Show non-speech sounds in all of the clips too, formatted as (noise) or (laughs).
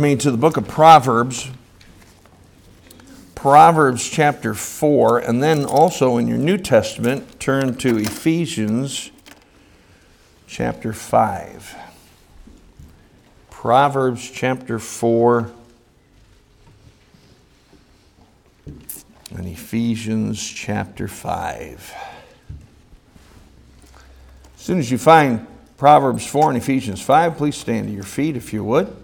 me to the book of Proverbs, Proverbs chapter 4, and then also in your New Testament, turn to Ephesians chapter 5. Proverbs chapter 4 and Ephesians chapter 5. As soon as you find Proverbs 4 and Ephesians 5, please stand to your feet if you would.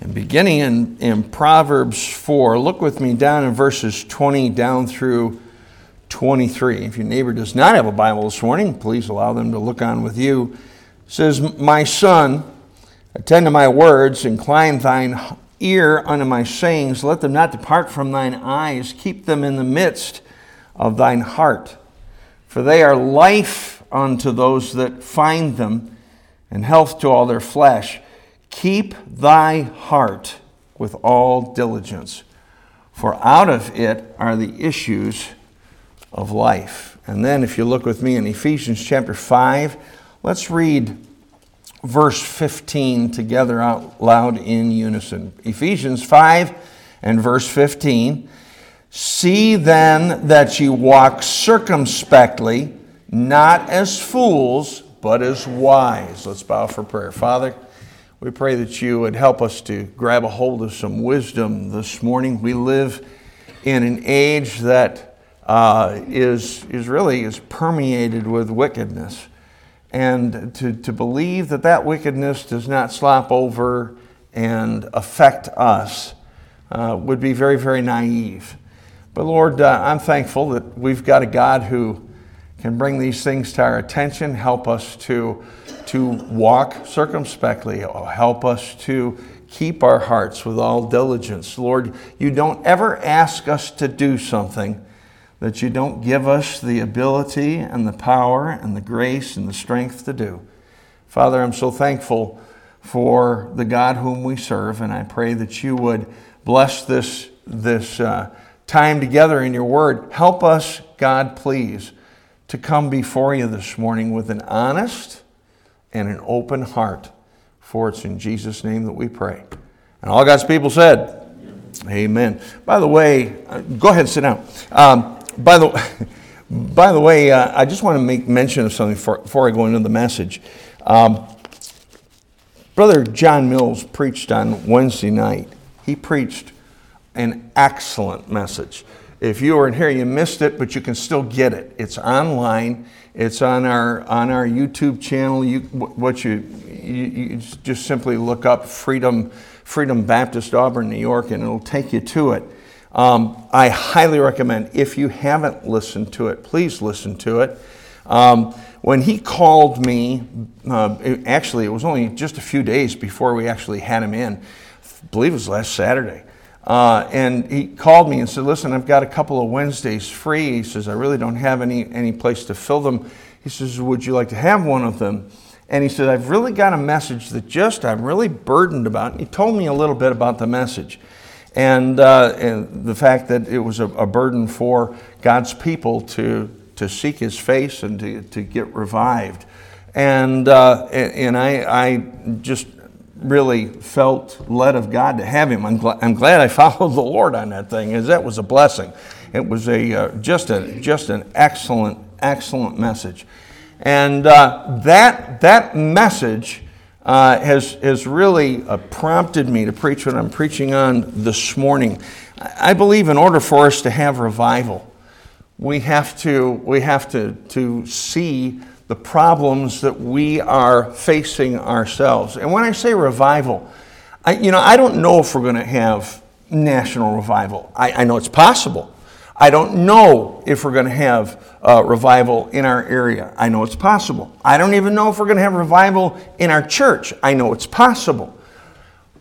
And beginning in, in Proverbs 4, look with me down in verses 20 down through 23. If your neighbor does not have a Bible this morning, please allow them to look on with you. It says, My son, attend to my words, incline thine ear unto my sayings, let them not depart from thine eyes, keep them in the midst of thine heart. For they are life unto those that find them, and health to all their flesh. Keep thy heart with all diligence, for out of it are the issues of life. And then, if you look with me in Ephesians chapter 5, let's read verse 15 together out loud in unison. Ephesians 5 and verse 15. See then that ye walk circumspectly, not as fools, but as wise. Let's bow for prayer. Father, we pray that you would help us to grab a hold of some wisdom this morning. We live in an age that uh, is is, really is permeated with wickedness. And to, to believe that that wickedness does not slop over and affect us uh, would be very, very naive. But Lord, uh, I'm thankful that we've got a God who can bring these things to our attention, help us to to walk circumspectly. Help us to keep our hearts with all diligence. Lord, you don't ever ask us to do something that you don't give us the ability and the power and the grace and the strength to do. Father, I'm so thankful for the God whom we serve, and I pray that you would bless this, this uh, time together in your word. Help us, God, please, to come before you this morning with an honest, and an open heart. For it's in Jesus' name that we pray. And all God's people said, Amen. By the way, uh, go ahead and sit down. Um, by the (laughs) by the way, uh, I just want to make mention of something before, I go into the message. Um, Brother John Mills preached on Wednesday night. He preached an excellent message. If you weren't here, you missed it, but you can still get it. It's online. It's on our on our YouTube channel. You what you, you, you just simply look up Freedom Freedom Baptist Auburn, New York, and it'll take you to it. Um, I highly recommend. If you haven't listened to it, please listen to it. Um, when he called me, uh, it, actually, it was only just a few days before we actually had him in. I believe it was last Saturday. Uh, and he called me and said, Listen, I've got a couple of Wednesdays free. He says, I really don't have any, any place to fill them. He says, Would you like to have one of them? And he said, I've really got a message that just I'm really burdened about. And he told me a little bit about the message and, uh, and the fact that it was a, a, burden for God's people to, to seek his face and to, to get revived. And, uh, and I, I just really felt led of God to have him. I'm, gl- I'm glad I (laughs) followed the Lord on that thing, as that was a blessing. It was a uh, just a just an excellent excellent message, and uh, that that message uh, has has really uh, prompted me to preach what I'm preaching on this morning. I believe in order for us to have revival, we have to we have to to see the problems that we are facing ourselves. And when I say revival, I, you know, I don't know if we're going to have national revival. I, I, know it's possible. I don't know if we're going to have uh, revival in our area. I know it's possible. I don't even know if we're going to have revival in our church. I know it's possible.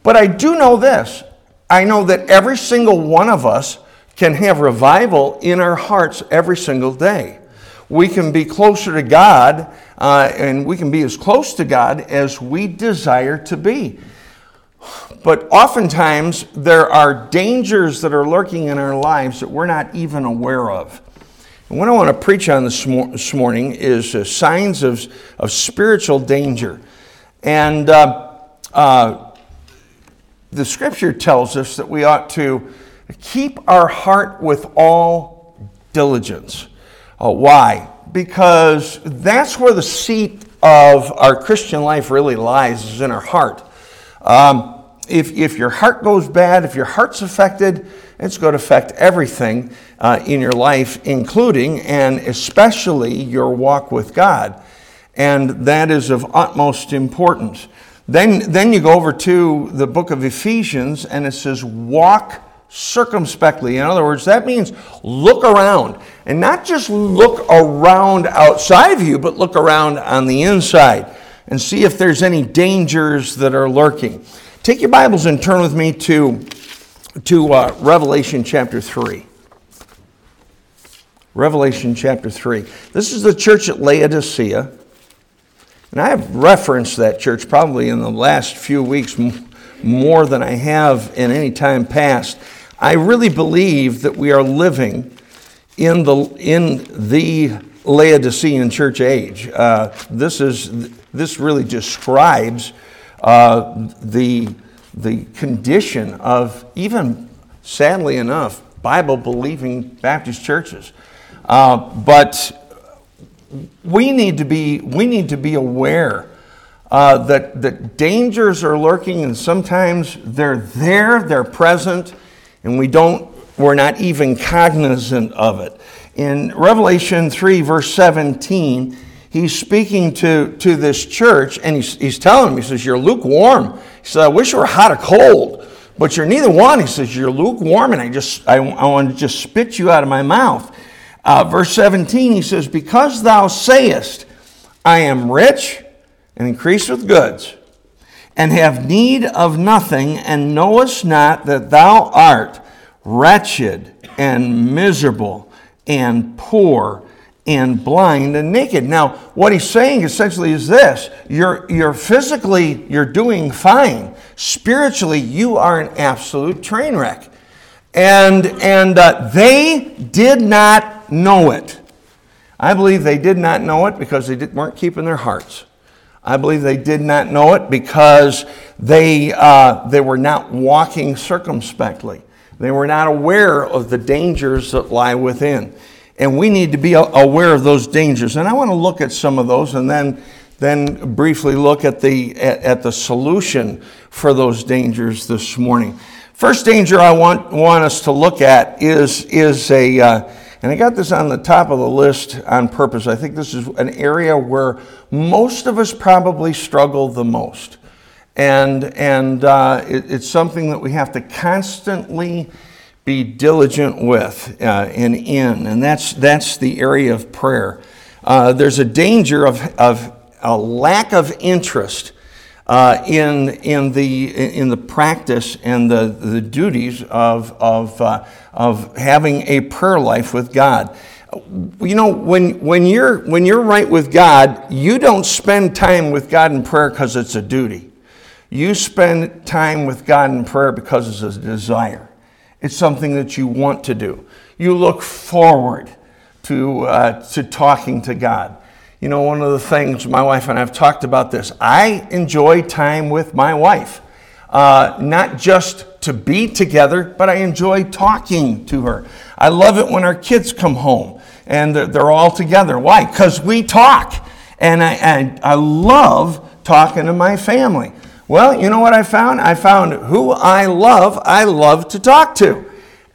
But I do know this I know that every single one of us can have revival in our hearts every single day we can be closer to God uh, and we can be as close to God as we desire to be. But oftentimes, there are dangers that are lurking in our lives that we're not even aware of. And what I want to preach on this, this morning is uh, signs of, of spiritual danger. And uh, uh, the scripture tells us that we ought to keep our heart with all diligence. Uh, why? Because that's where the seat of our Christian life really lies, is in our heart. Um, if, if your heart goes bad, if your heart's affected, it's going to affect everything uh, in your life, including and especially your walk with God. And that is of utmost importance. Then, then you go over to the book of Ephesians, and it says, Walk circumspectly. In other words, that means look around. And not just look around outside of you, but look around on the inside and see if there's any dangers that are lurking. Take your Bibles and turn with me to, to uh, Revelation chapter 3. Revelation chapter 3. This is the church at Laodicea. And I have referenced that church probably in the last few weeks more than I have in any time past. I really believe that we are living in the, in the Laodicean church age. Uh, this, is, this really describes uh, the, the condition of even, sadly enough, Bible believing Baptist churches. Uh, but we need to be, we need to be aware uh, that, that dangers are lurking, and sometimes they're there, they're present, and we don't, we're not even cognizant of it. In Revelation 3, verse 17, he's speaking to, to this church, and he's, he's telling them, he says, You're lukewarm. He said, I wish you were hot or cold, but you're neither one. He says, You're lukewarm, and I just I, I want to just spit you out of my mouth. Uh, verse 17, he says, Because thou sayest, I am rich and increase with goods, and have need of nothing, and knowest not that thou art wretched and miserable and poor and blind and naked. Now, what he's saying essentially is this you're, you're physically, you're doing fine. Spiritually, you are an absolute train wreck. And, and uh, they did not know it. I believe they did not know it because they did, weren't keeping their hearts. I believe they did not know it because they, uh, they were not walking circumspectly. They were not aware of the dangers that lie within. And we need to be aware of those dangers. And I want to look at some of those and then, then briefly look at the, at, at the solution for those dangers this morning. First danger I want, want us to look at is, is a, uh, and I got this on the top of the list on purpose. I think this is an area where most of us probably struggle the most. And, and uh, it, it's something that we have to constantly be diligent with uh, and in, and that's, that's the area of prayer. Uh, there's a danger of, of a lack of interest uh, in, in, the, in the practice and the, the duties of, of, uh, of having a prayer life with God. You know, when, when, you're, when you're right with God, you don't spend time with God in prayer because it's a duty. You spend time with God in prayer because it's a desire. It's something that you want to do. You look forward to, uh, to talking to God. You know, one of the things my wife and I have talked about this, I enjoy time with my wife. Uh, not just to be together, but I enjoy talking to her. I love it when our kids come home and they're, they're all together. Why? Because we talk. And I, I, I love talking to my family. Well, you know what I found? I found who I love, I love to talk to.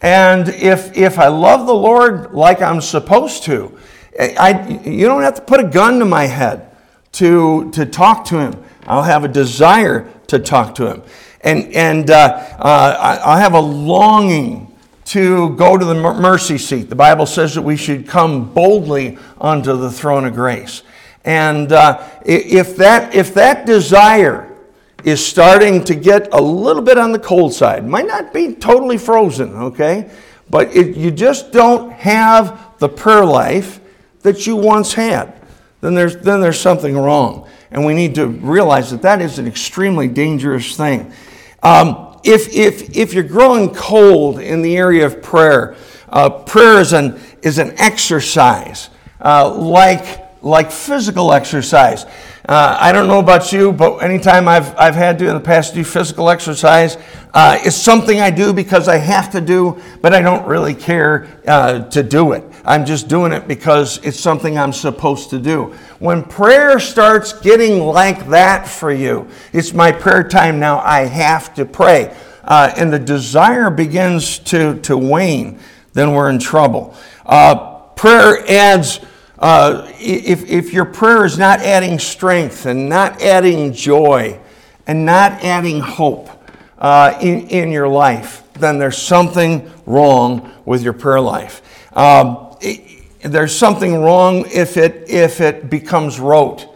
And if, if I love the Lord like I'm supposed to, I, you don't have to put a gun to my head to, to talk to Him. I'll have a desire to talk to Him and, and uh, uh, I have a longing to go to the mercy seat. The Bible says that we should come boldly unto the throne of grace. And uh, if, that, if that desire is starting to get a little bit on the cold side, might not be totally frozen, okay? But it, you just don't have the prayer life that you once had, then there's, then there's something wrong. And we need to realize that that is an extremely dangerous thing. Um, if, if, if you're growing cold in the area of prayer, Uh, prayer is an, is an exercise, uh, like, like physical exercise. Uh, I don't know about you, but anytime I've, I've had to in the past do physical exercise, uh, it's something I do because I have to do, but I don't really care uh, to do it. I'm just doing it because it's something I'm supposed to do. When prayer starts getting like that for you, it's my prayer time now, I have to pray. Uh, and the desire begins to, to wane, then we're in trouble. Uh, prayer adds uh, if, if your prayer is not adding strength and not adding joy and not adding hope uh, in, in your life, then there's something wrong with your prayer life. Um, it, there's something wrong if it, if it becomes rote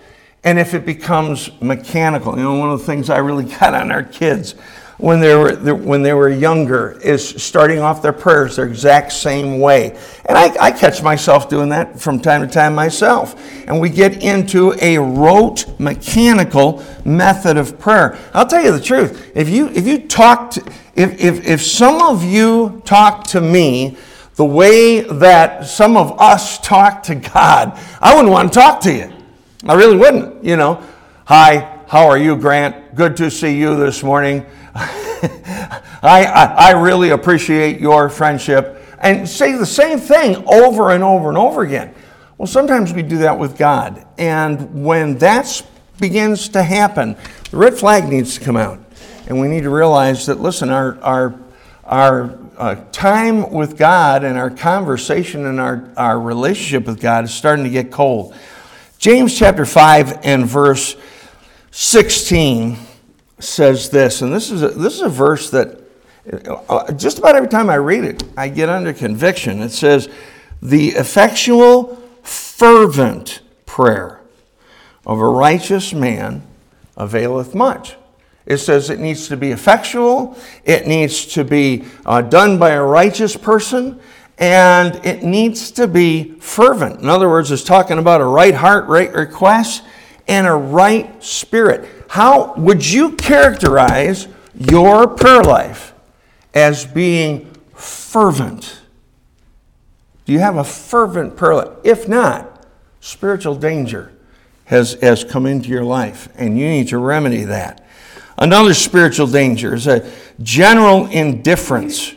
and if it becomes mechanical. You know, one of the things I really (laughs) got on our kids when they were when they were younger is starting off their prayers their exact same way. And I, I, catch myself doing that from time to time myself. And we get into a rote mechanical method of prayer. I'll tell you the truth. If you if you talk to, if, if if some of you talk to me the way that some of us talk to god i wouldn't want to talk to you i really wouldn't you know hi how are you grant good to see you this morning (laughs) I, I, I really appreciate your friendship. And say the same thing over and over and over again. Well, sometimes we do that with God. And when that begins to happen, the red flag needs to come out. And we need to realize that, listen, our, our, our uh, time with God and our conversation and our, our relationship with God is starting to get cold. James chapter 5 and verse 16 says this, and this is a, this is a verse that uh, just about every time I read it, I get under conviction. It says, The effectual, fervent prayer of a righteous man availeth much. It says it needs to be effectual, it needs to be uh, done by a righteous person, and it needs to be fervent. In other words, it's talking about a right heart, right request, and a right spirit. How would you characterize your prayer life as being fervent? Do you have a fervent prayer life? If not, spiritual danger has, has come into your life, and you need to remedy that. Another spiritual danger is a general indifference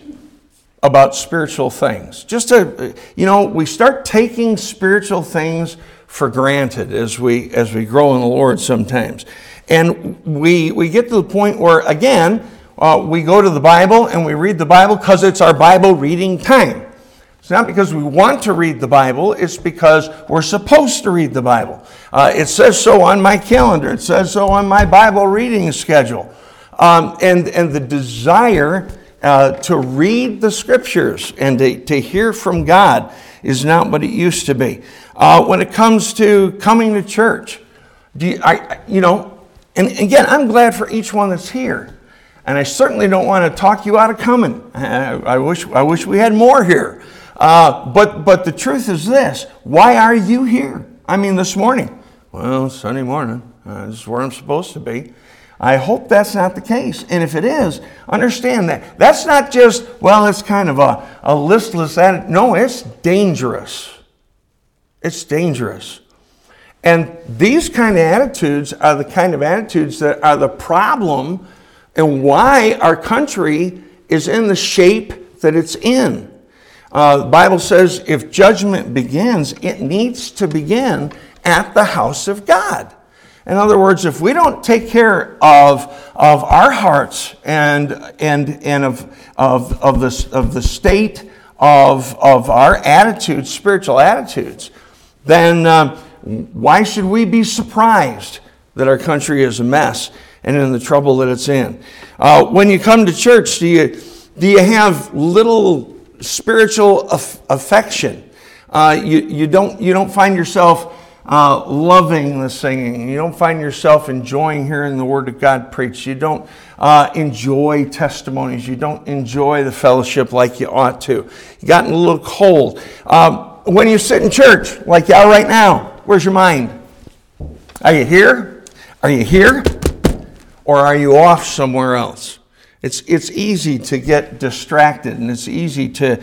about spiritual things. Just to, you know, we start taking spiritual things for granted as we as we grow in the Lord sometimes. And we we get to the point where again uh, we go to the Bible and we read the Bible because it's our Bible reading time. It's not because we want to read the Bible, it's because we're supposed to read the Bible. Uh, it says so on my calendar, it says so on my Bible reading schedule. Um, and, and the desire uh, to read the scriptures and to, to hear from God is not what it used to be. Uh, when it comes to coming to church, do you, I, you know, and again, I'm glad for each one that's here. And I certainly don't want to talk you out of coming. I, I wish, I wish we had more here. Uh, but, but the truth is this why are you here? I mean, this morning. Well, Sunday morning. Uh, this is where I'm supposed to be. I hope that's not the case. And if it is, understand that. That's not just, well, it's kind of a, a listless attitude. No, it's dangerous. It's dangerous. And these kind of attitudes are the kind of attitudes that are the problem and why our country is in the shape that it's in. Uh, the Bible says if judgment begins, it needs to begin at the house of God. In other words, if we don't take care of, of our hearts and, and, and of, of, of, the, of the state of, of our attitudes, spiritual attitudes, then um, why should we be surprised that our country is a mess and in the trouble that it's in? Uh, when you come to church, do you, do you have little spiritual aff- affection? Uh, you, you, don't, you don't find yourself uh, loving the singing. You don't find yourself enjoying hearing the Word of God preached. You don't uh, enjoy testimonies. You don't enjoy the fellowship like you ought to. You gotten a little cold. Um, when you sit in church, like you are right now, where's your mind? Are you here? Are you here? Or are you off somewhere else? It's, it's easy to get distracted and it's easy to,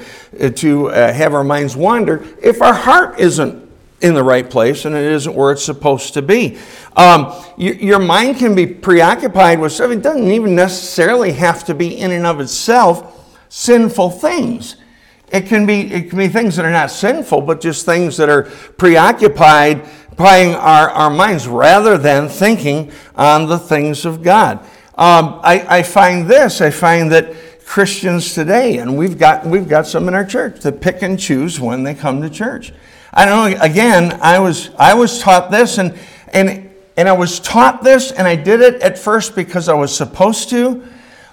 to uh, have our minds wander if our heart isn't in the right place and it isn't where it's supposed to be. Um, you, your mind can be preoccupied with something, It doesn't even necessarily have to be in and of itself sinful things. It can be, it can be things that are not sinful, but just things that are preoccupied, occupying our, our minds rather than thinking on the things of God. Um, I, I find this, I find that Christians today, and we've got, we've got some in our church, that pick and choose when they come to church. I don't know, again, I was, I was taught this, and, and, and I was taught this, and I did it at first because I was supposed to.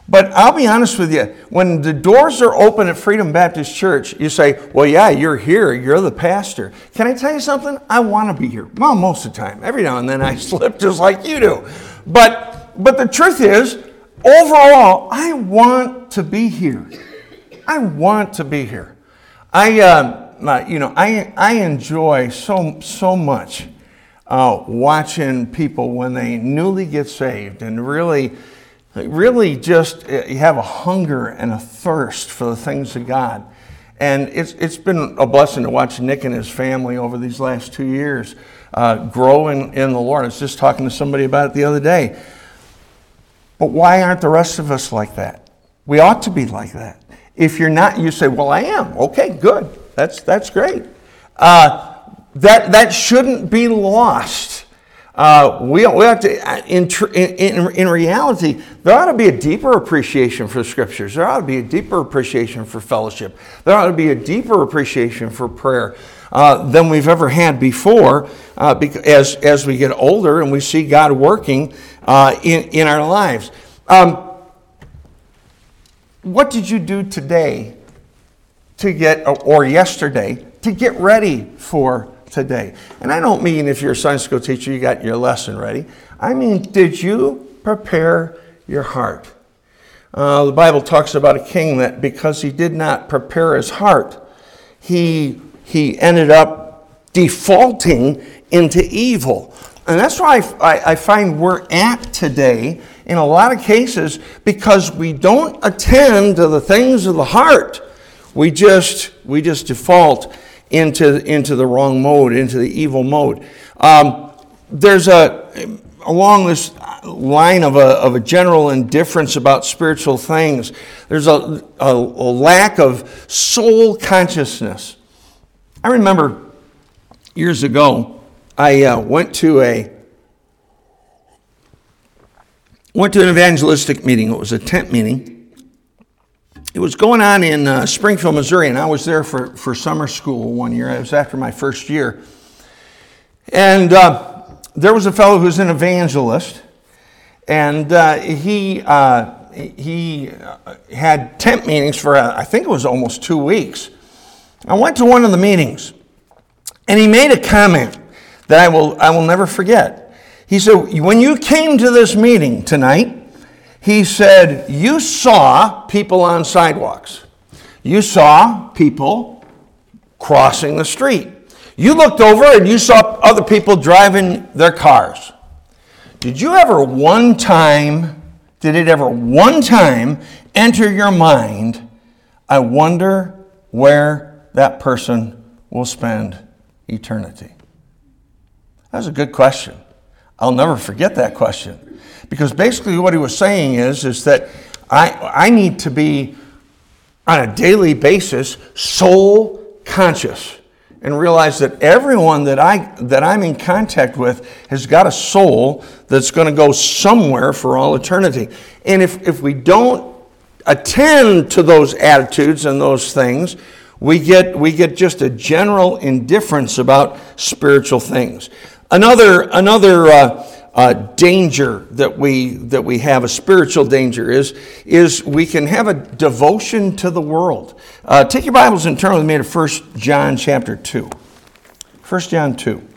But I'll be honest with you, when the doors are open at Freedom Baptist Church, you say, Well, yeah, you're here, you're the pastor. Can I tell you something? I want to be here. Well, most of the time. Every now and then I (laughs) slip just like you do. But but the truth is, overall, I want to be here. I want to be here. I, uh, you know, I, I enjoy so, so much uh, watching people when they newly get saved and really, really just uh, have a hunger and a thirst for the things of God. And it's, it's been a blessing to watch Nick and his family over these last two years uh, grow in, in the Lord. I was just talking to somebody about it the other day. But why aren't the rest of us like that? We ought to be like that. If you're not, you say, Well, I am. Okay, good. That's, that's great. Uh, that, that shouldn't be lost. Uh, we, we have to, uh, in, in, in reality, there ought to be a deeper appreciation for the scriptures. There ought to be a deeper appreciation for fellowship. There ought to be a deeper appreciation for prayer uh, than we've ever had before uh, as, as we get older and we see God working uh, in, in our lives. Um, what did you do today to get, or yesterday, to get ready for today? And I don't mean if you're a Sunday school teacher, you got your lesson ready. I mean, did you prepare your heart? Uh, the Bible talks about a king that because he did not prepare his heart, he, he ended up defaulting into evil. And that's why I, I, find we're at today in a lot of cases because we don't attend to the things of the heart. We just, we just default into, into the wrong mode, into the evil mode. Um, there's a, along this line of a, of a general indifference about spiritual things, there's a, a, a lack of soul consciousness. I remember years ago, I uh, went to a went to an evangelistic meeting. It was a tent meeting. It was going on in uh, Springfield, Missouri, and I was there for, for summer school one year. It was after my first year. And uh, there was a fellow who was an evangelist, and uh, he, uh, he had tent meetings for, uh, I think it was almost two weeks. I went to one of the meetings, and he made a comment that I will, I will never forget. He said, When you came to this meeting tonight, he said, You saw people on sidewalks. You saw people crossing the street. You looked over and you saw other people driving their cars. Did you ever one time, did it ever one time enter your mind, I wonder where that person will spend eternity? That's a good question. I'll never forget that question. Because basically, what he was saying is, is that I, I need to be, on a daily basis, soul conscious and realize that everyone that, I, that I'm in contact with has got a soul that's going to go somewhere for all eternity. And if, if we don't attend to those attitudes and those things, we get, we get just a general indifference about spiritual things. Another, another uh, uh, danger that we, that we have, a spiritual danger, is, is we can have a devotion to the world. Uh, take your Bibles and turn with me to 1 John chapter 2. 1 John 2.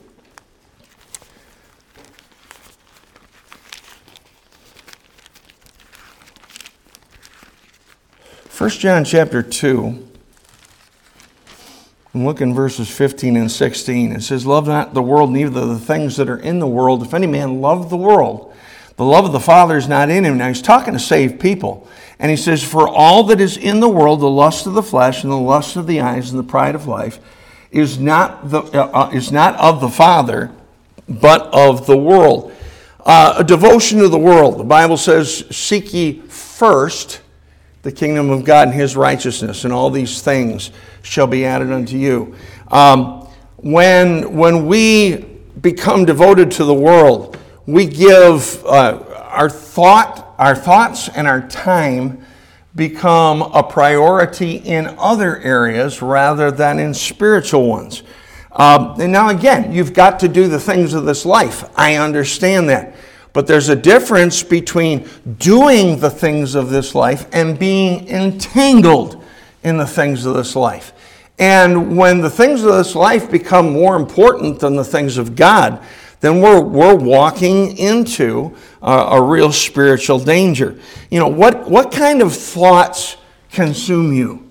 First John chapter 2 and look in verses 15 and 16. It says, Love not the world, neither the things that are in the world. If any man love the world, The love of the Father is not in him. Now he's talking to saved people. And he says, For all that is in the world, the lust of the flesh and the lust of the eyes and the pride of life, is not, the, uh, uh is not of the Father, but of the world. Uh, a devotion to the world. The Bible says, Seek ye first the kingdom of God and his righteousness, and all these things shall be added unto you. Um, when, when we become devoted to the world, we give uh, our thought, our thoughts and our time become a priority in other areas rather than in spiritual ones. Um, and now, again, you've got to do the things of this life. I understand that. But there's a difference between doing the things of this life and being entangled in the things of this life. And when the things of this life become more important than the things of God, then we're, we're walking into a, a real spiritual danger. You know, what, what kind of thoughts consume you?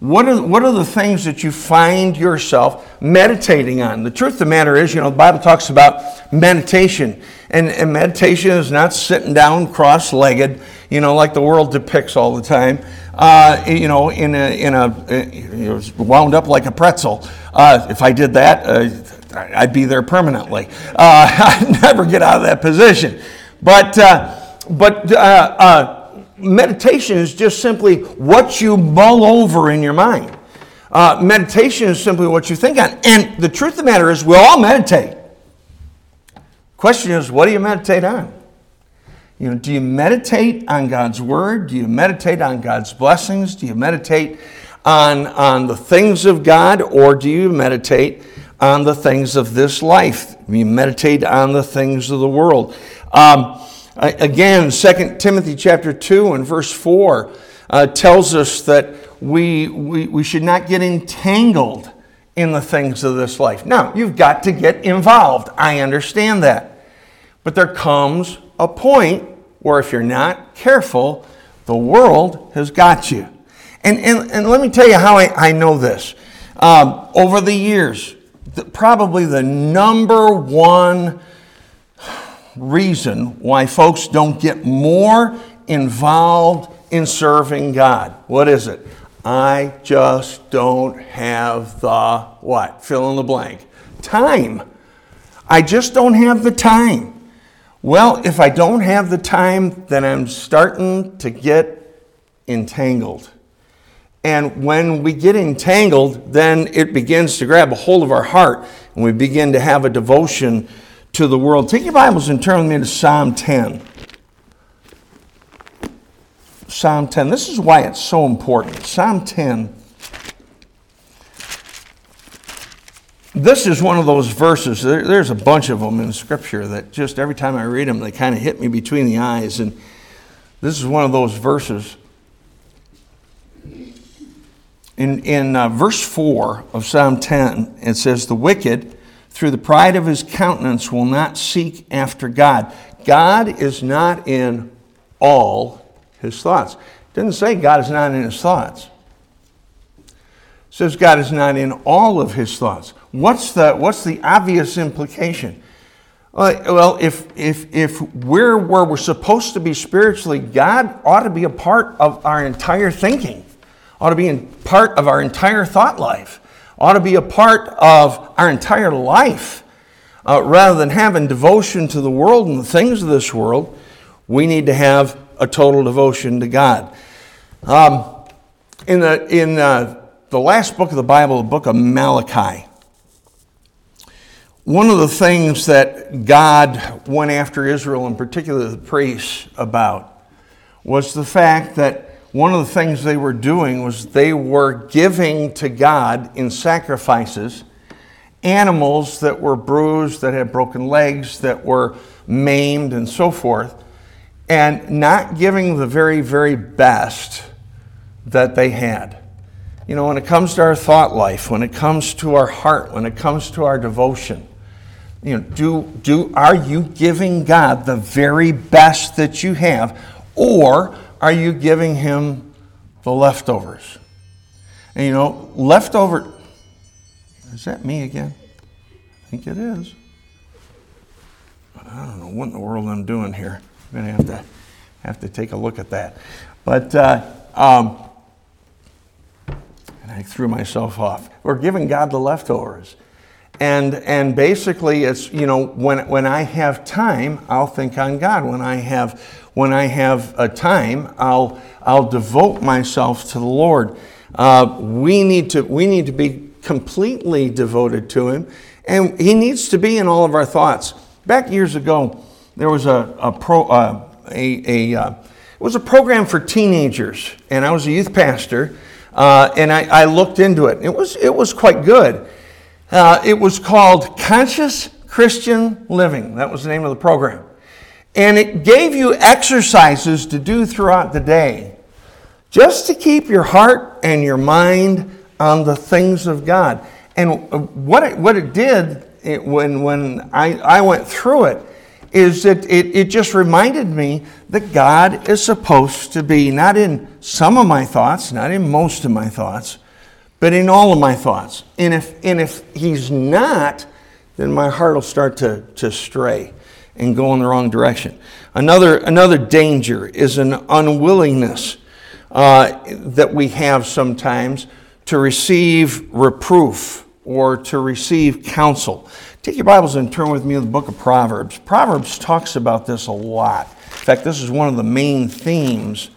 What are, what are the things that you find yourself meditating on? The truth of the matter is, you know, the Bible talks about meditation. And, and meditation is not sitting down cross legged, you know, like the world depicts all the time, uh, you know, in a, in a you know, wound up like a pretzel. Uh, if I did that, uh, I'd be there permanently. Uh, (laughs) I'd never get out of that position. But, uh, but uh, meditation is just simply what you mull over in your mind. Meditation is simply what you think on. And the truth of the matter is, we all meditate. Question is, what do you meditate on? You know, do you meditate on God's word? Do you meditate on God's blessings? Do you meditate on, on the things of God, or do you meditate on the things of this life? You meditate on the things of the world. Um, Again, 2 Timothy chapter 2 and verse 4 uh, tells us that we, we, we should not get entangled in the things of this life. Now, you've got to get involved. I understand that. But there comes a point where if you're not careful, the world has got you. And, and, and let me tell you how I, I know this. Um, over the years, the, probably the number one reason why folks don't get more involved in serving God. What is it? I just don't have the what? Fill in the blank. Time. I just don't have the time. Well, if I don't have the time, then I'm starting to get entangled. And when we get entangled, then it begins to grab a hold of our heart and we begin to have a devotion to the world. Take your Bibles and turn with me to Psalm 10. Psalm 10. This is why it's so important. Psalm 10. This is one of those verses, there's a bunch of them in Scripture that just every time I read them, they kind of hit me between the eyes. And this is one of those verses. In, in uh, verse 4 of Psalm 10, it says, The wicked through the pride of his countenance will not seek after God. God is not in all his thoughts. It doesn't say God is not in his thoughts. Says God is not in all of his thoughts. What's the, what's the obvious implication? Well, if, if, if we're where we're supposed to be spiritually, God ought to be a part of our entire thinking, ought to be in part of our entire thought life ought to be a part of our entire life. Uh, rather than having devotion to the world and the things of this world, we need to have a total devotion to God. Um, in the, in uh, the last book of the Bible, the book of Malachi, one of the things that God went after Israel, in particular the priests, about was the fact that one of the things they were doing was they were giving to God in sacrifices animals that were bruised, that had broken legs, that were maimed, and so forth, and not giving the very, very best that they had. You know, when it comes to our thought life, when it comes to our heart, when it comes to our devotion, you know, do, do, are you giving God the very best that you have, or are you giving him the leftovers? And you know, leftover, is that me again? I think it is. I don't know what in the world I'm doing here. I'm going to have to have to take a look at that. But uh, um, I threw myself off. We're giving God the leftovers. And, and basically, it's, you know, when, when I have time, I'll think on God. When I have, when I have a time, I'll, I'll devote myself to the Lord. Uh, we, need to, we need to be completely devoted to Him, and He needs to be in all of our thoughts. Back years ago, there was a, a, pro, uh, a, a uh, it was a program for teenagers, and I was a youth pastor, uh, and I, I, looked into it. It was, it was quite good. Uh, it was called Conscious Christian Living. That was the name of the program. And it gave you exercises to do throughout the day just to keep your heart and your mind on the things of God. And what it, what it did it, when, when I, I went through it is that it, it just reminded me that God is supposed to be not in some of my thoughts, not in most of my thoughts, but in all of my thoughts. And if, and if He's not, then my heart will start to, to stray and go in the wrong direction. Another, another danger is an unwillingness uh, that we have sometimes to receive reproof or to receive counsel. Take your Bibles and turn with me to the book of Proverbs. Proverbs talks about this a lot. In fact, this is one of the main themes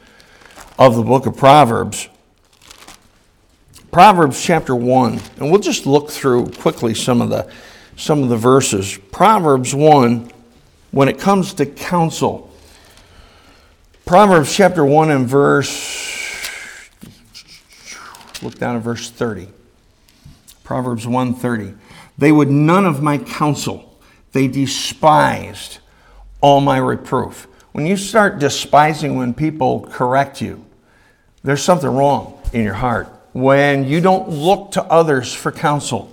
of the book of Proverbs. Proverbs chapter 1, and we'll just look through quickly some of the some of the verses. Proverbs 1 when it comes to counsel. Proverbs chapter 1 and verse look down at verse 30. Proverbs 1:30. They would none of my counsel. They despised all my reproof. When you start despising when people correct you, there's something wrong in your heart. When you don't look to others for counsel,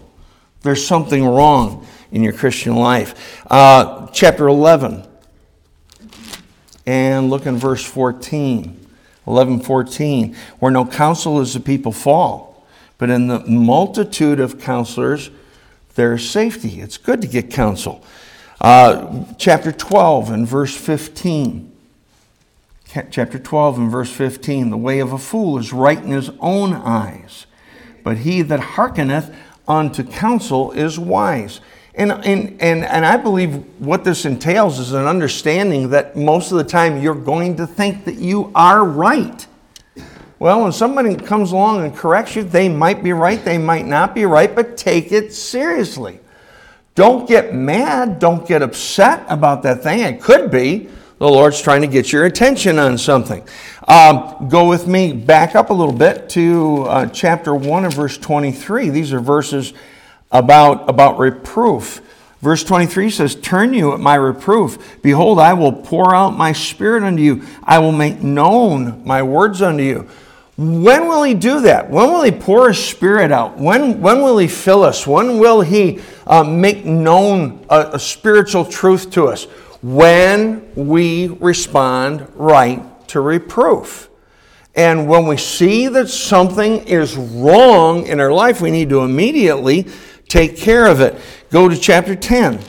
there's something wrong in your Christian life. Uh, chapter 11, and look in verse 14. 11 14, where no counsel is the people fall, but in the multitude of counselors, there's safety. It's good to get counsel. Uh, chapter 12 and verse 15. Chapter 12 and verse 15 The way of a fool is right in his own eyes, but he that hearkeneth unto counsel is wise. And, and, and, and I believe what this entails is an understanding that most of the time you're going to think that you are right. Well, when somebody comes along and corrects you, they might be right, they might not be right, but take it seriously. Don't get mad, don't get upset about that thing. It could be the Lord's trying to get your attention on something. Um, go with me back up a little bit to uh, chapter 1 and verse 23. These are verses about, about reproof. Verse 23 says, Turn you at my reproof. Behold, I will pour out my spirit unto you. I will make known my words unto you. When will he do that? When will he pour his spirit out? When, when will he fill us? When will he uh, make known a, a spiritual truth to us? When we respond right to reproof. And when we see that something is wrong in our life, we need to immediately take care of it. Go to chapter 10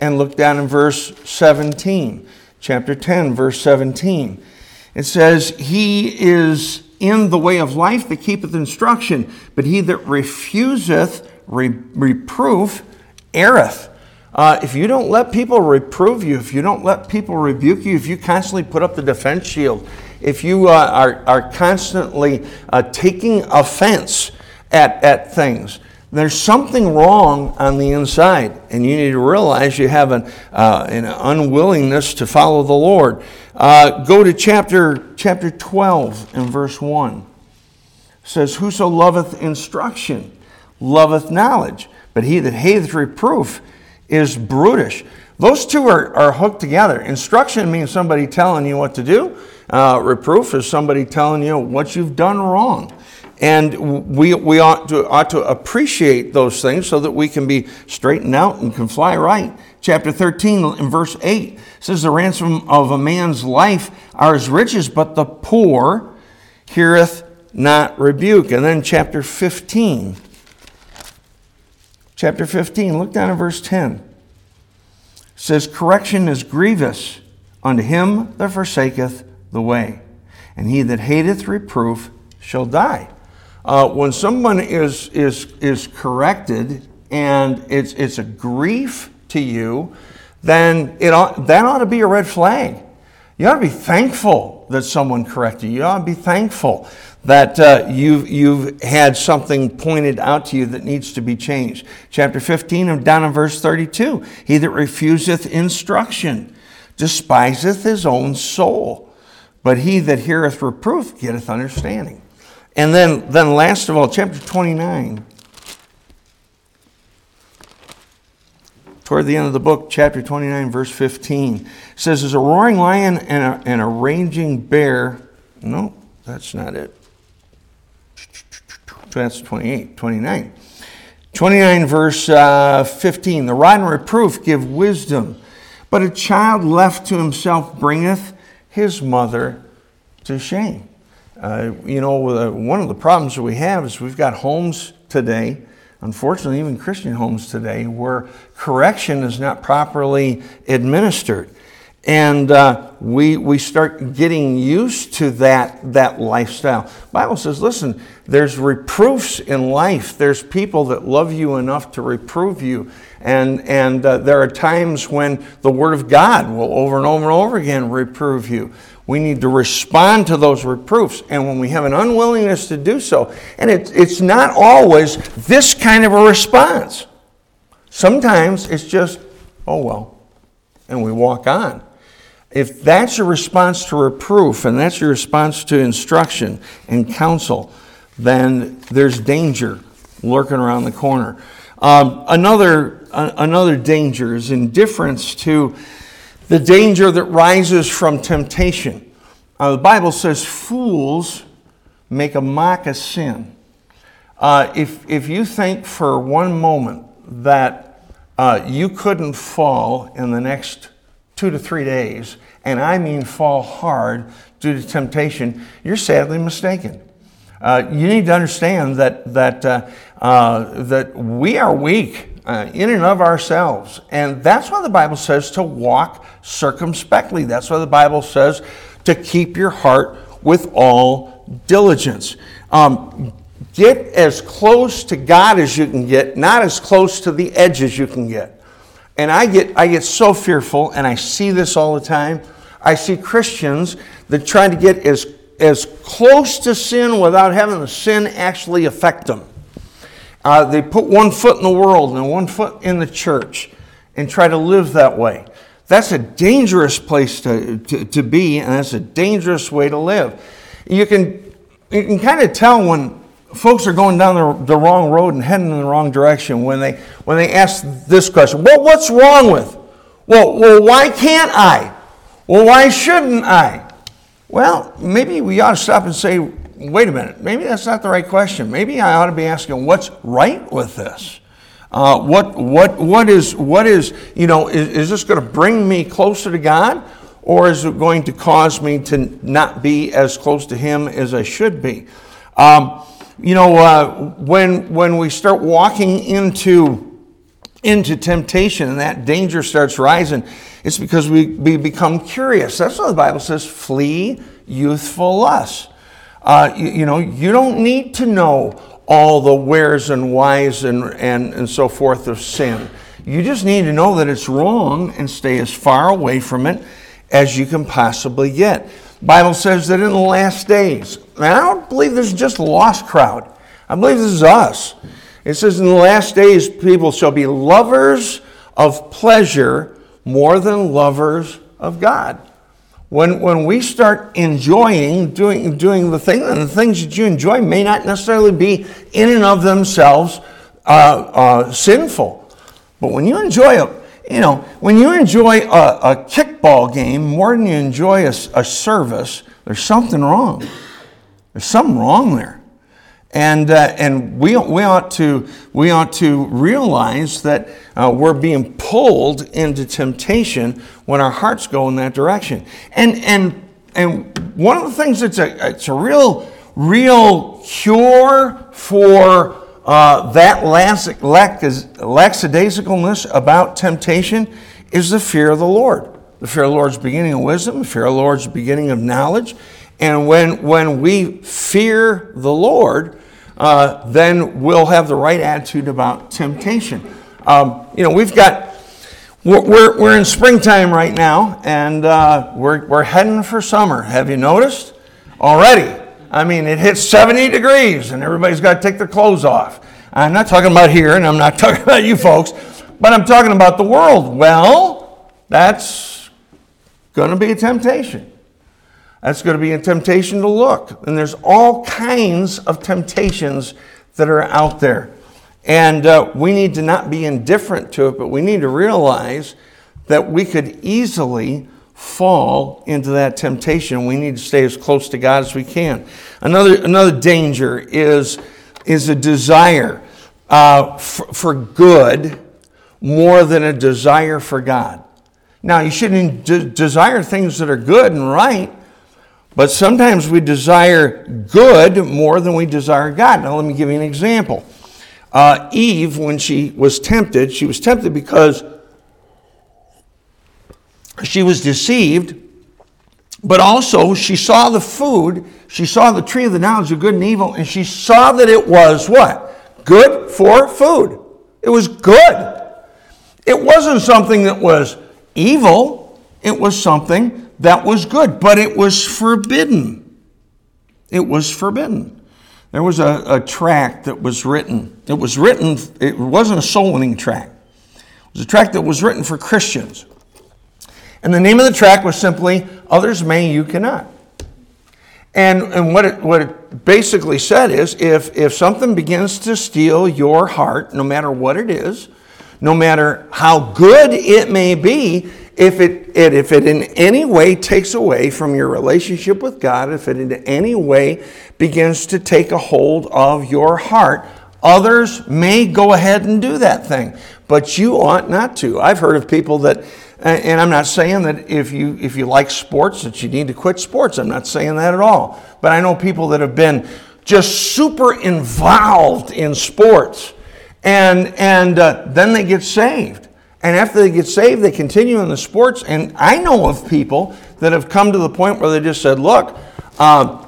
and look down in verse 17. Chapter 10, verse 17. It says, He is in the way of life that keepeth instruction, but he that refuseth re- reproof erreth. Uh, if you don't let people reprove you, if you don't let people rebuke you, if you constantly put up the defense shield, if you uh, are, are constantly uh, taking offense at, at things, there's something wrong on the inside, and you need to realize you have an, uh, an unwillingness to follow the Lord. Uh, go to chapter, chapter 12 and verse 1. It says, Whoso loveth instruction loveth knowledge, but he that hateth reproof is brutish. Those two are, are hooked together. Instruction means somebody telling you what to do, uh, reproof is somebody telling you what you've done wrong. And we, we ought, to, ought to appreciate those things so that we can be straightened out and can fly right. Chapter 13 in verse 8 says, The ransom of a man's life are his riches, but the poor heareth not rebuke. And then chapter 15. Chapter 15, look down at verse 10. It says, Correction is grievous unto him that forsaketh the way. And he that hateth reproof shall die. Uh, when someone is, is, is corrected and it's, it's a grief to you, then it ought, that ought to be a red flag. You ought to be thankful that someone corrected you. You ought to be thankful that uh, you've, you've had something pointed out to you that needs to be changed. Chapter 15, down in verse 32 He that refuseth instruction despiseth his own soul, but he that heareth reproof getteth understanding. And then, then last of all, chapter 29. Toward the end of the book, chapter 29, verse 15, says, There's a roaring lion and a, and a raging bear. No, that's not it. That's 28, 29. 29, verse uh, 15. The rod and reproof give wisdom, but a child left to himself bringeth his mother to shame. Uh, you know, one of the problems that we have is we've got homes today, unfortunately, even Christian homes today, where correction is not properly administered. And uh, we, we start getting used to that, that lifestyle. Bible says, listen, there's reproofs in life. There's people that love you enough to reprove you. And, and uh, there are times when the Word of God will over and over and over again reprove you. We need to respond to those reproofs. And when we have an unwillingness to do so, and it, it's not always this kind of a response, sometimes it's just, oh well, and we walk on. If that's your response to reproof and that's your response to instruction and counsel, then there's danger lurking around the corner. Um, another, another danger is indifference to the danger that rises from temptation. Uh, the Bible says fools make a mock of sin. Uh, if, if you think for one moment that uh, you couldn't fall in the next two to three days, and I mean fall hard due to temptation, you're sadly mistaken. Uh, you need to understand that, that, uh, uh, that we are weak uh, in and of ourselves. And that's why the Bible says to walk circumspectly. That's why the Bible says to keep your heart with all diligence. Um, get as close to God as you can get, not as close to the edge as you can get. And I get, I get so fearful, and I see this all the time. I see Christians that try to get as, as close to sin without having the sin actually affect them. Uh, they put one foot in the world and one foot in the church and try to live that way. That's a dangerous place to, to, to be, and that's a dangerous way to live. You can, you can kind of tell when folks are going down the, the wrong road and heading in the wrong direction when they, when they ask this question Well, what's wrong with? Well, well, why can't I? Well, why shouldn't I? Well, maybe we ought to stop and say, wait a minute, maybe that's not the right question. Maybe I ought to be asking, what's right with this? Uh, what, what, what, is, what is, you know, is, is this going to bring me closer to God? Or is it going to cause me to not be as close to Him as I should be? Um, you know, uh, when, when we start walking into, into temptation and that danger starts rising, it's because we, we become curious. That's what the Bible says flee youthful lusts. Uh, you, you, know, you don't need to know all the wheres and whys and, and, and so forth of sin. You just need to know that it's wrong and stay as far away from it as you can possibly get. Bible says that in the last days, and I don't believe this is just a lost crowd. I believe this is us. It says in the last days, people shall be lovers of pleasure more than lovers of God. When, when we start enjoying doing, doing the thing, and the things that you enjoy may not necessarily be in and of themselves uh, uh, sinful. But when you enjoy a, you know, when you enjoy a, a kickball game more than you enjoy a, a service, there's something wrong. There's something wrong there. And, uh, and we, we, ought to, we ought to realize that uh, we're being pulled into temptation when our hearts go in that direction. And, and, and one of the things that's a, it's a real, real cure for uh, that lackadaisicalness about temptation is the fear of the Lord. The fear of the Lord is beginning of wisdom. The fear of the Lord is beginning of knowledge. And when, when we fear the Lord, uh, then we'll have the right attitude about temptation. Um, you know, we've got, we're, we're in springtime right now, and uh, we're, we're heading for summer. Have you noticed? Already. I mean, it hits 70 degrees, and everybody's got to take their clothes off. I'm not talking about here, and I'm not (laughs) talking about you folks, but I'm talking about the world. Well, that's going to be a temptation. That's going to be a temptation to look. And there's all kinds of temptations that are out there. And uh, we need to not be indifferent to it, but we need to realize that we could easily fall into that temptation. We need to stay as close to God as we can. Another, another danger is, is a desire uh, for, for good more than a desire for God. Now, you shouldn't de- desire things that are good and right, but sometimes we desire good more than we desire God. Now, let me give you an example. Uh, Eve, when she was tempted, she was tempted because she was deceived, but also she saw the food, she saw the tree of the knowledge of good and evil, and she saw that it was what? Good for food. It was good. It wasn't something that was evil, it was something that was good, but it was forbidden. It was forbidden. There was a, a tract that was written. It was written, it wasn't a soul winning tract. It was a tract that was written for Christians. And the name of the tract was simply Others May, You Cannot. And, and what, it, what it basically said is if, if something begins to steal your heart, no matter what it is, no matter how good it may be, if it, it, if it in any way takes away from your relationship with God, if it in any way begins to take a hold of your heart, others may go ahead and do that thing, but you ought not to. I've heard of people that, and I'm not saying that if you if you like sports that you need to quit sports. I'm not saying that at all. But I know people that have been just super involved in sports, and and uh, then they get saved and after they get saved, they continue in the sports. And I know of people that have come to the point where they just said, look, uh,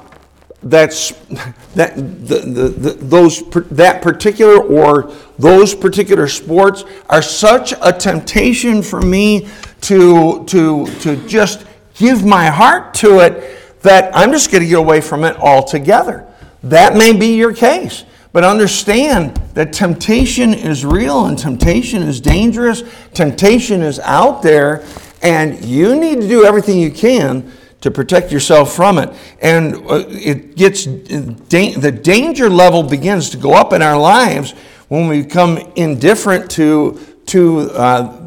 that's (laughs) that the, the, the, those that particular or those particular sports are such a temptation for me to to to just give my heart to it that I'm just going to get away from it altogether. That may be your case. But understand that temptation is real and temptation is dangerous. Temptation is out there, and you need to do everything you can to protect yourself from it. And uh, it gets the danger level begins to go up in our lives when we become indifferent to to uh,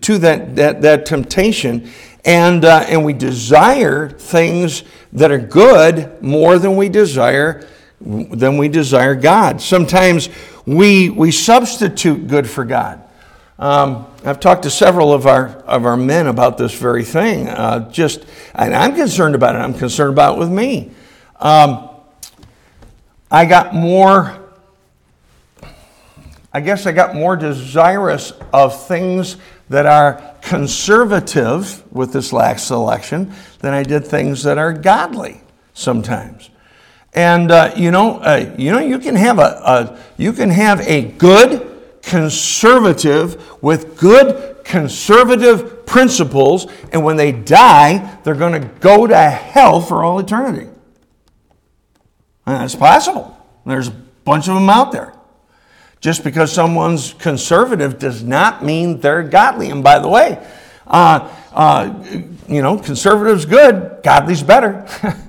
to that, that that temptation, and uh, and we desire things that are good more than we desire then we desire God. Sometimes we, we substitute good for God. Um, I've talked to several of our, of our men about this very thing. Uh, just, and I'm concerned about it. I'm concerned about it with me. Um, I got more, I guess I got more desirous of things that are conservative with this last selection than I did things that are godly sometimes. And uh, you know, uh, you know, you can have a, a you can have a good conservative with good conservative principles, and when they die, they're going to go to hell for all eternity. And that's possible. There's a bunch of them out there. Just because someone's conservative does not mean they're godly. And by the way, uh, uh you know, conservative's good, godly's better. (laughs)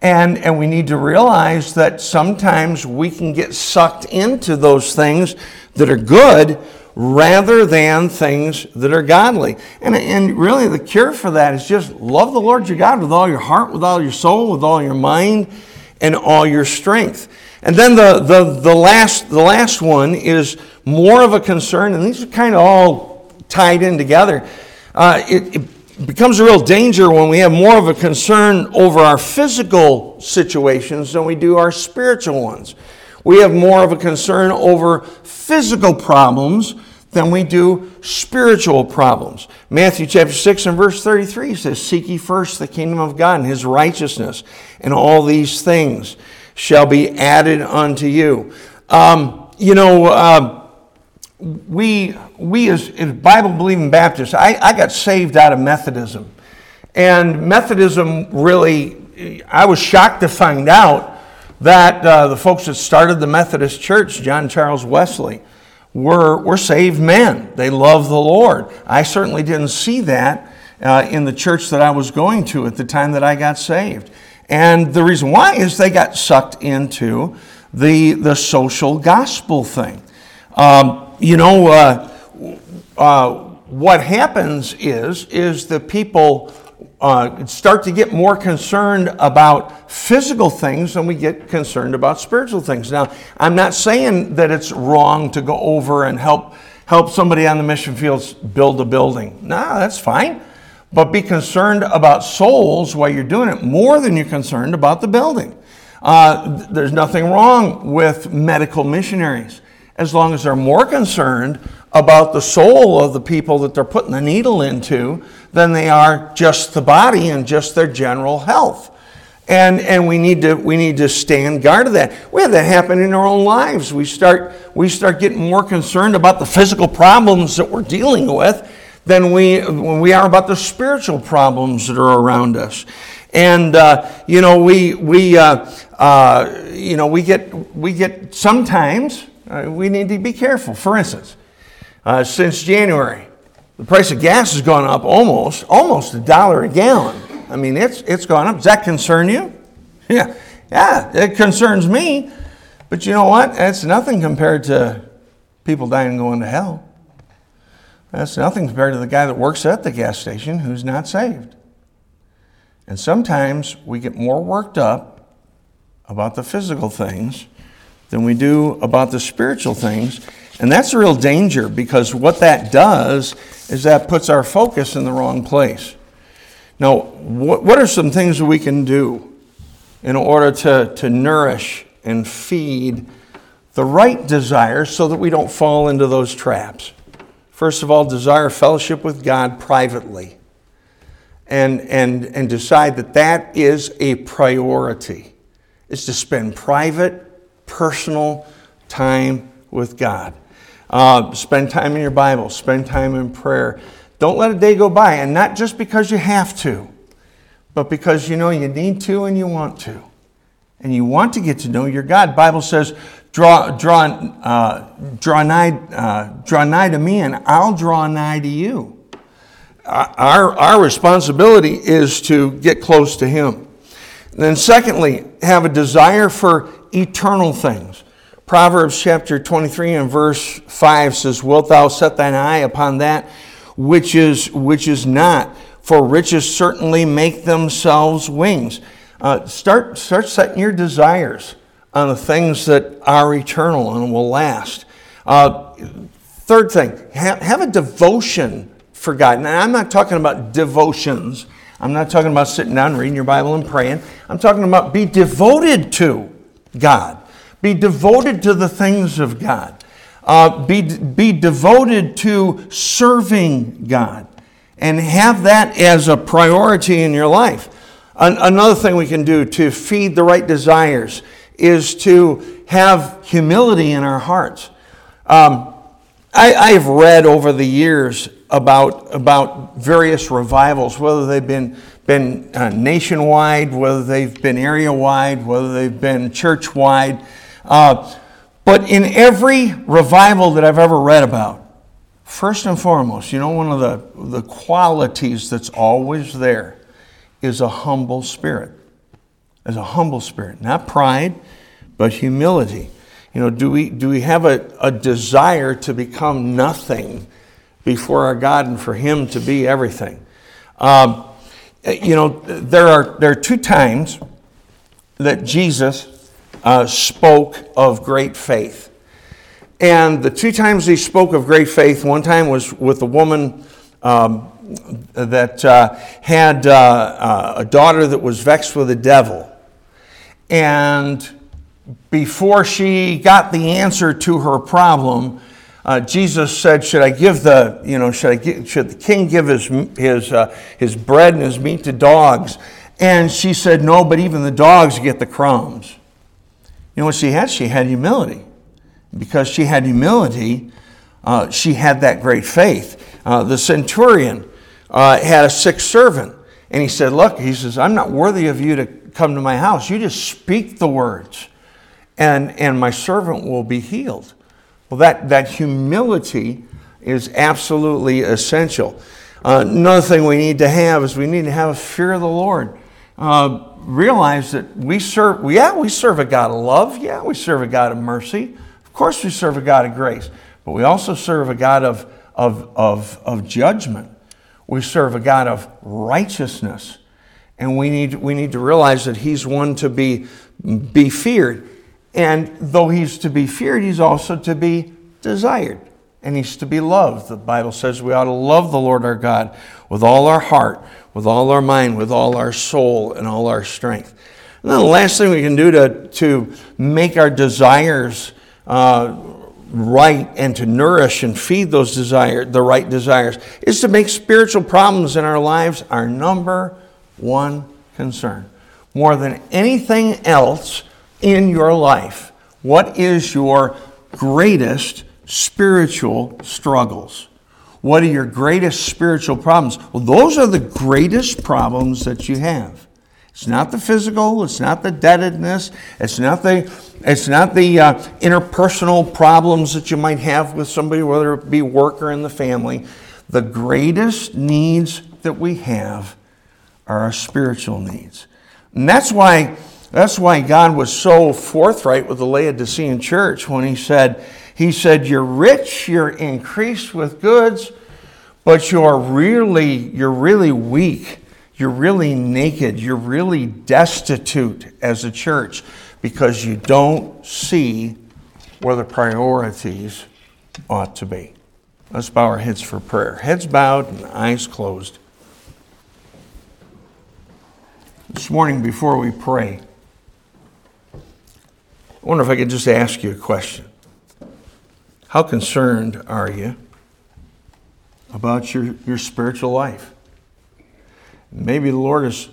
And, and we need to realize that sometimes we can get sucked into those things that are good rather than things that are godly. And, and really, the cure for that is just love the Lord your God with all your heart, with all your soul, with all your mind, and all your strength. And then the, the, the, last, the last one is more of a concern, and these are kind of all tied in together. Uh, it, it becomes a real danger when we have more of a concern over our physical situations than we do our spiritual ones. We have more of a concern over physical problems than we do spiritual problems. Matthew chapter 6 and verse 33 says, Seek ye first the kingdom of God and his righteousness, and all these things shall be added unto you. Um, you know, uh, we, we as, as Bible believing Baptists, I, I got saved out of Methodism. And Methodism really, I was shocked to find out that uh, the folks that started the Methodist Church, John Charles Wesley, were, were saved men. They loved the Lord. I certainly didn't see that uh, in the church that I was going to at the time that I got saved. And the reason why is they got sucked into the, the social gospel thing. Um, you know, uh, uh, what happens is, is the people uh, start to get more concerned about physical things than we get concerned about spiritual things. Now, I'm not saying that it's wrong to go over and help help somebody on the mission fields build a building. No, that's fine. But be concerned about souls while you're doing it more than you're concerned about the building. Uh, there's nothing wrong with medical missionaries as long as they're more concerned about the soul of the people that they're putting the needle into than they are just the body and just their general health. And, and we, need to, we need to stand guard of that. We have that happen in our own lives. We start, we start getting more concerned about the physical problems that we're dealing with than we, when we are about the spiritual problems that are around us. And, uh, you know, we, we, uh, uh, you know, we get, we get sometimes, uh, we need to be careful. For instance, uh, since January, the price of gas has gone up almost, almost a dollar a gallon. I mean, it's, it's gone up. Does that concern you? (laughs) Yeah, yeah, it concerns me. But you know what? That's nothing compared to people dying and going to hell. That's nothing compared to the guy that works at the gas station who's not saved. And sometimes we get more worked up about the physical things than we do about the spiritual things. And that's a real danger because what that does is that puts our focus in the wrong place. Now, what, what are some things that we can do in order to, to nourish and feed the right desires so that we don't fall into those traps? First of all, desire fellowship with God privately and, and, and decide that that is a priority, is to spend private, personal time with God. Uh, spend time in your Bible, spend time in prayer. Don't let a day go by, and not just because you have to, but because you know you need to and you want to. And you want to get to know your God. Bible says, draw, draw, uh, draw, nigh, uh, draw nigh to me, and I'll draw nigh to you. Our, our responsibility is to get close to Him. And then, secondly, have a desire for eternal things. Proverbs chapter 23 and verse 5 says, Wilt thou set thine eye upon that which is, which is not? For riches certainly make themselves wings. Uh, start, start setting your desires on the things that are eternal and will last. Uh, third thing, have, have a devotion for God. Now, I'm not talking about devotions. I'm not talking about sitting down, reading your Bible, and praying. I'm talking about be devoted to God. Be devoted to the things of God. Uh, be, be devoted to serving God and have that as a priority in your life. An- another thing we can do to feed the right desires is to have humility in our hearts. Um, I, have read over the years about, about various revivals, whether they've been, been uh, nationwide, whether they've been area wide, whether they've been church wide. Uh, but in every revival that I've ever read about, first and foremost, you know, one of the, the qualities that's always there is a humble spirit. As a humble spirit, not pride, but humility. You know, do we, do we have a, a desire to become nothing before our God and for Him to be everything? Um, you know, there are, there are two times that Jesus uh, spoke of great faith. And the two times he spoke of great faith, one time was with a woman um, that uh, had uh, uh a daughter that was vexed with the devil. And before she got the answer to her problem, Uh, Jesus said, "Should I give the, you know, should I give, should the king give his his uh, his bread and his meat to dogs?" And she said, "No, but even the dogs get the crumbs." You know what she had? She had humility. Because she had humility, uh, she had that great faith. Uh, the centurion uh, had a sick servant, and he said, "Look," he says, "I'm not worthy of you to come to my house. You just speak the words, and and my servant will be healed." Well, that, that humility is absolutely essential. Uh, another thing we need to have is we need to have a fear of the Lord. Uh, realize that we serve, yeah, we serve a God of love. Yeah, we serve a God of mercy. Of course, we serve a God of grace. But we also serve a God of, of, of, of judgment. We serve a God of righteousness. And we need, we need to realize that He's one to be, be feared. And though he's to be feared, he's also to be desired. And he's to be loved. The Bible says we ought to love the Lord our God with all our heart, with all our mind, with all our soul, and all our strength. And then the last thing we can do to, to make our desires uh, right and to nourish and feed those desires, the right desires, is to make spiritual problems in our lives our number one concern. More than anything else, in your life? What is your greatest spiritual struggles? What are your greatest spiritual problems? Well, those are the greatest problems that you have. It's not the physical, it's not the debtedness, it's not the, it's not the uh, interpersonal problems that you might have with somebody, whether it be work or in the family. The greatest needs that we have are our spiritual needs. And that's why that's why God was so forthright with the Laodicean church when he said, he said, You're rich, you're increased with goods, but you're really, you're really weak. You're really naked. You're really destitute as a church because you don't see where the priorities ought to be. Let's bow our heads for prayer. Heads bowed and eyes closed. This morning, before we pray, I wonder if I could just ask you a question. How concerned are you about your, your spiritual life? Maybe the Lord has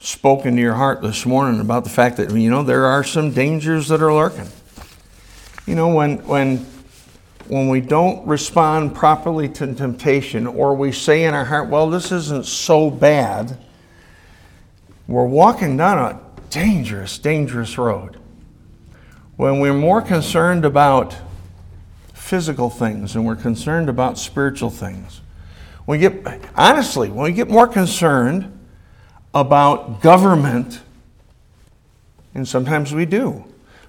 spoken to your heart this morning about the fact that, you know, there are some dangers that are lurking. You know, when, when, when we don't respond properly to temptation, or we say in our heart, well, this isn't so bad, we're walking down a dangerous, dangerous road when we're more concerned about physical things and we're concerned about spiritual things. We get, honestly, when we get more concerned about government, and sometimes we do,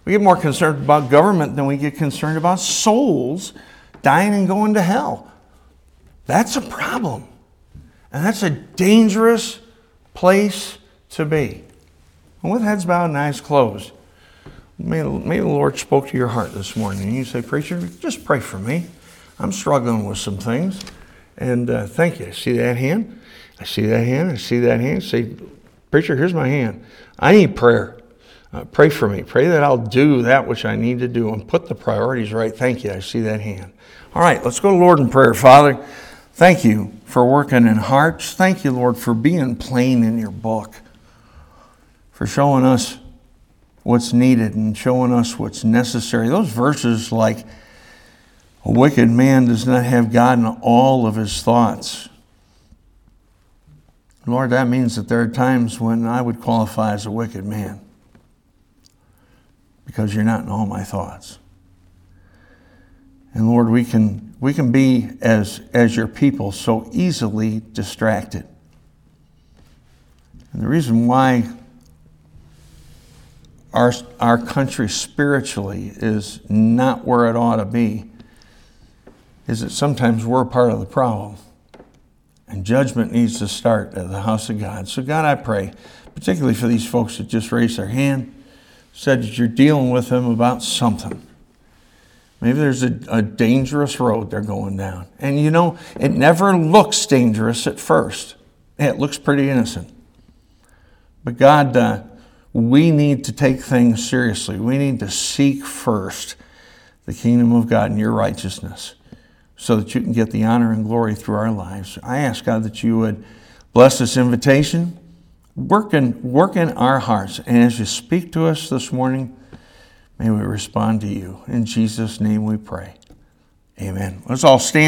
we get more concerned about government than we get concerned about souls dying and going to hell. That's a problem. And that's a dangerous place to be. And with heads bowed and eyes closed, Maybe the Lord spoke to your heart this morning and you say, Preacher, just pray for me. I'm struggling with some things. And uh, thank you. I See that hand? I see that hand. I see that hand. Say, Preacher, here's my hand. I need prayer. Uh, pray for me. Pray that I'll do that which I need to do and put the priorities right. Thank you. I see that hand. All right, let's go to Lord in prayer. Father, thank you for working in hearts. Thank you, Lord, for being plain in your book, for showing us what's needed and showing us what's necessary. Those verses like, a wicked man does not have God in all of his thoughts. Lord, that means that there are times when I would qualify as a wicked man because you're not in all my thoughts. And Lord, we can, we can be, as, as your people, so easily distracted. And the reason why our, our country spiritually is not where it ought to be is that sometimes we're part of the problem. And judgment needs to start at the house of God. So, God, I pray, particularly for these folks that just raised their hand, said that you're dealing with them about something. Maybe there's a, a dangerous road they're going down. And you know, it never looks dangerous at first, it looks pretty innocent. But God, uh, we need to take things seriously. We need to seek first the kingdom of God and your righteousness. so that you can get the honor and glory through our lives. I ask God that you would bless this invitation, work in, work in our hearts, and as you speak to us this morning, may we respond to you. In Jesus' name we pray. Amen. Let's all stand.